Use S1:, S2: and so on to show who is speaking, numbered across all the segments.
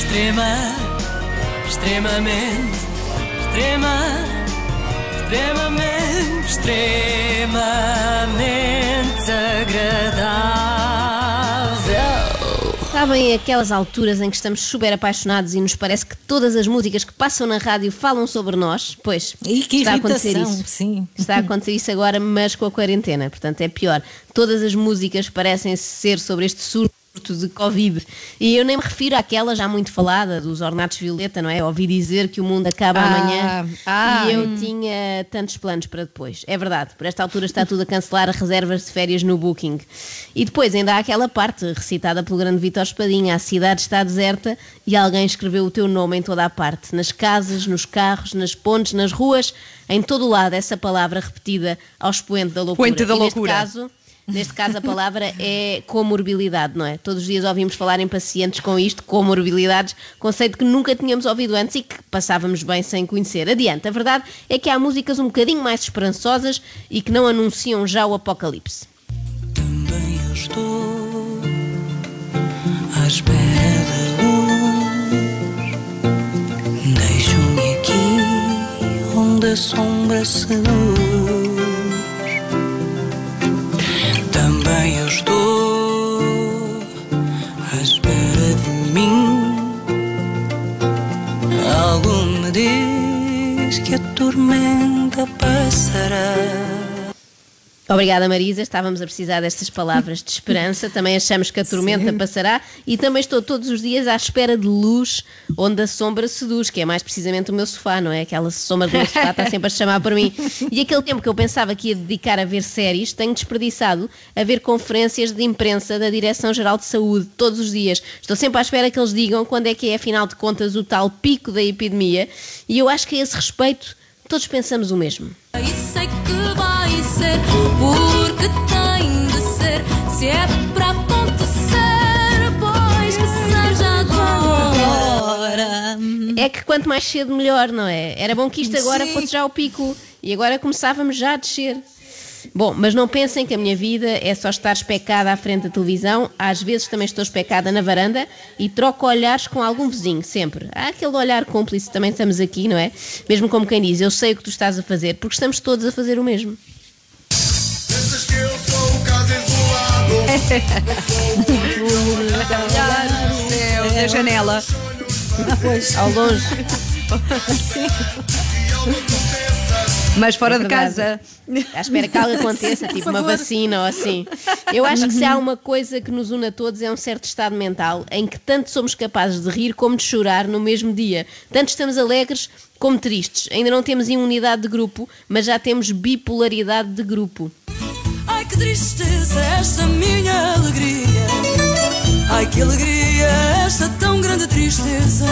S1: Extrema, extremamente, extrema, extremamente, extremamente agradável.
S2: Sabem aquelas alturas em que estamos super apaixonados e nos parece que todas as músicas que passam na rádio falam sobre nós? Pois,
S3: E que
S2: está a acontecer isso.
S3: sim.
S2: Está a acontecer isso agora, mas com a quarentena. Portanto, é pior. Todas as músicas parecem ser sobre este surto de Covid. E eu nem me refiro àquela já muito falada dos Ornatos Violeta, não é? Ouvi dizer que o mundo acaba
S3: Ah,
S2: amanhã
S3: ah,
S2: e eu tinha tantos planos para depois. É verdade, por esta altura está tudo a cancelar reservas de férias no Booking. E depois ainda há aquela parte recitada pelo grande Vitor Espadinha: a cidade está deserta e alguém escreveu o teu nome em toda a parte, nas casas, nos carros, nas pontes, nas ruas, em todo o lado, essa palavra repetida ao expoente da loucura.
S4: Expoente da
S2: E neste
S4: loucura.
S2: caso, Neste caso, a palavra é comorbilidade, não é? Todos os dias ouvimos falar em pacientes com isto, comorbilidades, conceito que nunca tínhamos ouvido antes e que passávamos bem sem conhecer. Adiante, a verdade é que há músicas um bocadinho mais esperançosas e que não anunciam já o apocalipse.
S1: Também eu estou à espera da luz. Deixo-me aqui onde a sombra seduz. Eu estou à espera de mim. Algo me diz que a tormenta passará.
S2: Obrigada, Marisa. Estávamos a precisar destas palavras de esperança. Também achamos que a tormenta passará e também estou todos os dias à espera de luz onde a sombra seduz, que é mais precisamente o meu sofá, não é? Aquela sombra do meu sofá está sempre a chamar por mim. E aquele tempo que eu pensava que ia dedicar a ver séries, tenho desperdiçado a ver conferências de imprensa da Direção-Geral de Saúde todos os dias. Estou sempre à espera que eles digam quando é que é, afinal de contas, o tal pico da epidemia e eu acho que a esse respeito todos pensamos o mesmo.
S5: Que porque tem de ser. Se é para acontecer, pois que seja agora.
S2: É que quanto mais cedo melhor, não é? Era bom que isto agora
S3: Sim.
S2: fosse já o pico e agora começávamos já a descer. Bom, mas não pensem que a minha vida é só estar especada à frente da televisão. Às vezes também estou especada na varanda e troco olhares com algum vizinho, sempre. Há aquele olhar cúmplice, também estamos aqui, não é? Mesmo como quem diz, eu sei o que tu estás a fazer, porque estamos todos a fazer o mesmo.
S4: Céu, da janela.
S3: Pois,
S2: Ao longe.
S4: Mas fora
S2: É
S4: de casa.
S2: À espera que algo aconteça, tipo uma vacina ou assim. Eu acho que se há uma coisa que nos une a todos é um certo estado mental em que tanto somos capazes de rir como de chorar no mesmo dia. Tanto estamos alegres como tristes. Ainda não temos imunidade de grupo, mas já temos bipolaridade de grupo.
S5: Tristeza esta minha alegria. Ai que alegria esta tão grande tristeza.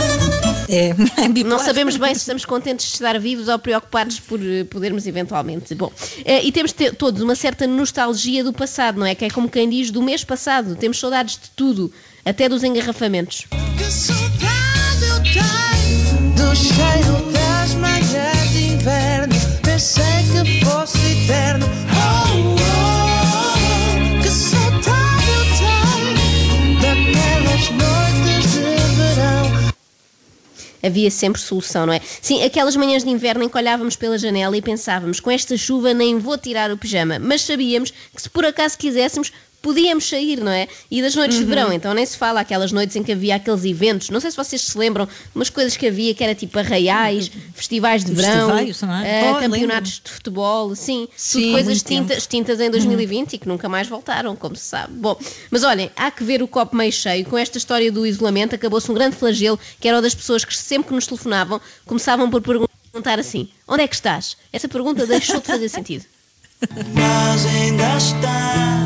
S3: é, é
S2: Não sabemos bem se estamos contentes de estar vivos ou preocupados por eh, podermos eventualmente. Bom, eh, e temos te- todos uma certa nostalgia do passado, não é? Que é como quem diz do mês passado. Temos saudades de tudo, até dos engarrafamentos.
S6: Que saudade eu tenho do cheiro das manhãs de inverno. Pensei que fosse eterno.
S2: Havia sempre solução, não é? Sim, aquelas manhãs de inverno em que olhávamos pela janela e pensávamos, com esta chuva nem vou tirar o pijama, mas sabíamos que se por acaso quiséssemos, podíamos sair, não é? E das noites de verão, então nem se fala aquelas noites em que havia aqueles eventos, não sei se vocês se lembram, umas coisas que havia que era tipo arraiais, festivais de verão,
S3: Festivais, não é?
S2: eh,
S3: Oh,
S2: campeonatos de futebol, sim,
S4: Sim,
S2: tudo coisas extintas em 2020 e que nunca mais voltaram, como se sabe. Bom, mas olhem, há que ver o copo meio cheio. Com esta história do isolamento, acabou-se um grande flagelo, que era o das pessoas que sempre que nos telefonavam, começavam por perguntar assim: onde é que estás? Essa pergunta deixou de fazer sentido.
S1: Mas ainda estamos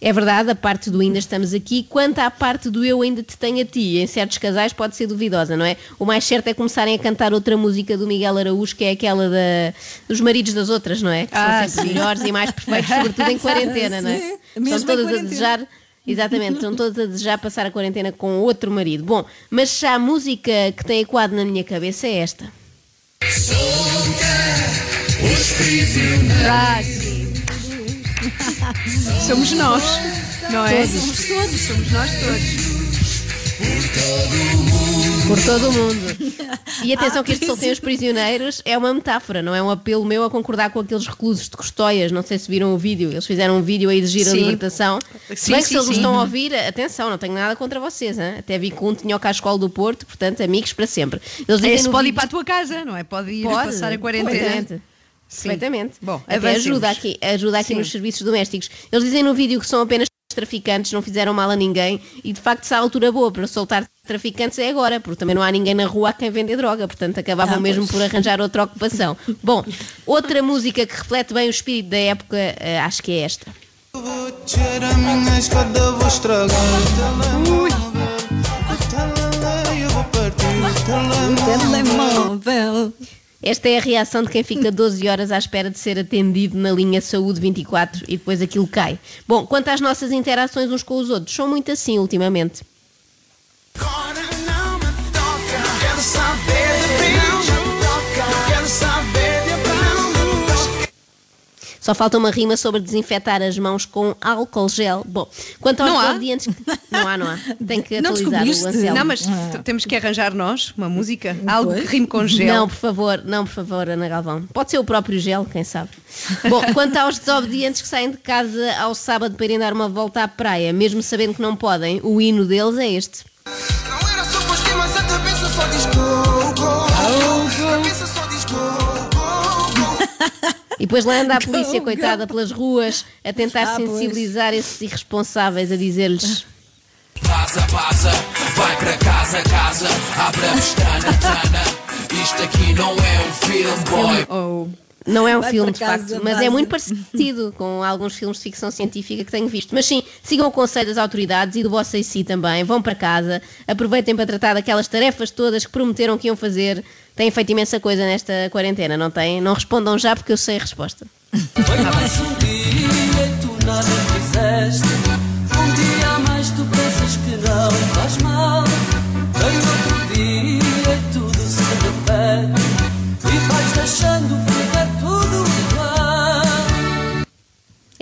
S2: É verdade, a parte do ainda estamos aqui, quanto à parte do eu ainda te tenho a ti, em certos casais pode ser duvidosa, não é? O mais certo é começarem a cantar outra música do Miguel Araújo, que é aquela da, dos maridos das outras, não é? Que
S4: Ah,
S2: são sempre
S4: sim.
S2: melhores e mais perfeitos, sobretudo em quarentena, não é? Estão
S3: mesmo em
S2: todas a desejar Exatamente, estão todos a desejar passar a quarentena com outro marido. Bom, mas já a música que tem ecoado na minha cabeça é esta.
S4: Somos nós, não é?
S3: Somos todos.
S4: Somos nós todos.
S2: Por todo o mundo. E atenção que este Soltem os Prisioneiros é uma metáfora, não é um apelo meu a concordar com aqueles reclusos de Custóias. Não sei se viram o vídeo, eles fizeram um vídeo a exigir a
S4: Sim.
S2: libertação.
S4: Sim,
S2: Bem que
S4: sim,
S2: se eles
S4: sim.
S2: estão a ouvir, atenção, não tenho nada contra vocês. hein? Até vi que um tinha o cascolo do Porto, portanto, amigos para sempre. Eles dizem
S4: Esse
S2: no
S4: pode ir
S2: vídeo-
S4: para a tua casa, não é? Pode ir
S2: Pode,
S4: passar a quarentena.
S2: perfeitamente.
S4: Sim.
S2: Perfeitamente.
S4: Bom,
S2: Até ajuda aqui, ajuda aqui
S4: Sim.
S2: nos serviços domésticos. Eles dizem no vídeo que são apenas traficantes, não fizeram mal a ninguém e de facto se há altura boa para soltar traficantes é agora, porque também não há ninguém na rua a quem vender droga, portanto acabavam
S3: Ah,
S2: mesmo por arranjar outra ocupação. Bom, outra música que reflete bem o espírito da época, eh, acho que é esta.
S1: Vou tirar a minha escada, vou estragar o telemóvel.
S2: Esta é a reação de quem fica 12 horas à espera de ser atendido na linha Saúde 24 e depois aquilo cai. Bom, quanto às nossas interações uns com os outros, são muito assim ultimamente. Só falta uma rima sobre desinfetar as mãos com álcool gel. Bom, quanto aos
S4: Não
S2: que- Não há, não há. Tem que
S3: Não
S2: atualizar o? Anselmo.
S4: Não, mas t- temos que arranjar nós uma música, algo que rime com gel.
S2: Não, por favor, não, por favor, Ana Galvão. Pode ser o próprio gel, quem sabe. Bom, quanto aos desobedientes que saem de casa ao sábado para irem dar uma volta à praia, mesmo sabendo que não podem, o hino deles é este. E depois lá anda a polícia, coitada, pelas ruas, a tentar
S3: Ah, pois.
S2: sensibilizar esses irresponsáveis, a dizer-lhes.
S7: Passa, passa, vai para casa, casa, abre a pestana, tana. Isto aqui não é um filme, boy.
S4: Ou
S2: Não é um
S3: Vai
S2: filme, de facto,
S3: casa,
S2: mas é muito parecido com alguns filmes de ficção científica que tenho visto. Mas sim, sigam o conselho das autoridades e do vosso AC também. Vão para casa, aproveitem para tratar daquelas tarefas todas que prometeram que iam fazer. Têm feito imensa coisa nesta quarentena, não têm? Não respondam já porque eu sei a resposta.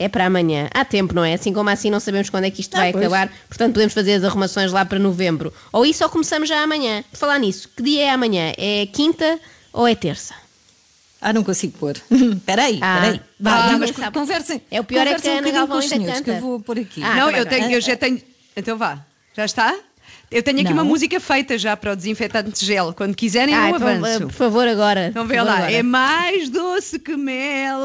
S2: É para amanhã. Há tempo, não é? Assim como assim não sabemos quando é que isto
S3: Ah,
S2: vai
S3: pois.
S2: acabar. Portanto, podemos fazer as arrumações lá para novembro. Ou isso ou começamos já amanhã. De falar nisso, que dia é amanhã? É quinta ou é terça?
S3: Ah, não consigo pôr. Espera aí,
S2: Ah.
S3: espera aí. Vá,
S2: Ah, mas sabe-
S3: conversem.
S2: É o pior é que a
S3: um
S2: Ana Galvão ainda
S3: senhores,
S2: canta.
S3: que eu vou por aqui.
S2: Ah,
S4: não,
S2: tá
S4: eu,
S2: tá
S4: tenho, eu já tenho. Então vá. Já está? Eu tenho aqui
S3: Não.
S4: uma música feita já para o desinfetante de gel. Quando quiserem,
S2: Ah,
S4: eu
S2: então,
S4: avanço.
S2: por favor, agora.
S4: Então vê lá,
S2: agora.
S4: é mais doce que mel,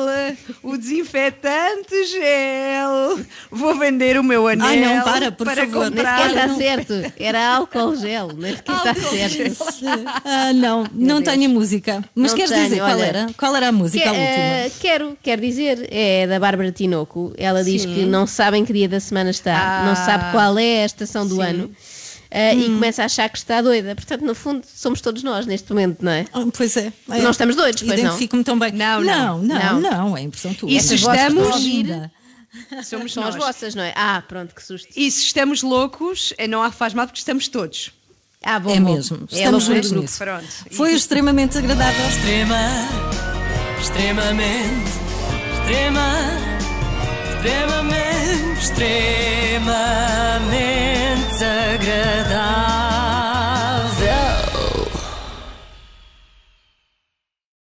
S4: o desinfetante gel. Vou vender o meu anel
S3: Ai, não, para, por
S4: para
S3: favor.
S2: Nem
S4: comprar.
S2: sequer está certo. Era álcool gel. Nem sequer está certo.
S3: Ah, não, não tenho música. Mas
S2: Não
S3: queres
S2: tenho,
S3: dizer qual
S2: olha.
S3: era? Qual era a música,
S2: Que-
S3: a última?
S2: eh, quero, quero dizer, é da Bárbara Tinoco. Ela diz que não sabem que dia da semana está,
S4: Ah.
S2: não sabe qual é a estação do
S4: Sim.
S2: ano eh,
S3: Hum.
S2: e começa a achar que está doida. Portanto, no fundo, somos todos nós neste momento, não é?
S3: Ah, pois é. é.
S2: Não estamos doidos, pois não?
S3: Identifico-me tão bem.
S4: Não, não.
S3: não, não,
S2: Não.
S3: não, é impressão tua.
S4: E se estamos- Somos
S2: são as
S4: nós.
S2: vossas, não é? Ah, pronto, que susto.
S4: E se estamos loucos, é, não há faz mal porque estamos todos.
S2: Ah, bom,
S3: É
S2: bom.
S3: mesmo,
S2: É
S3: estamos
S2: do
S3: juntos
S2: grupo.
S3: nisso.
S4: Pronto.
S3: Foi extremamente agradável.
S8: Extrema, extremamente, extrema, extremamente, extremamente agradável.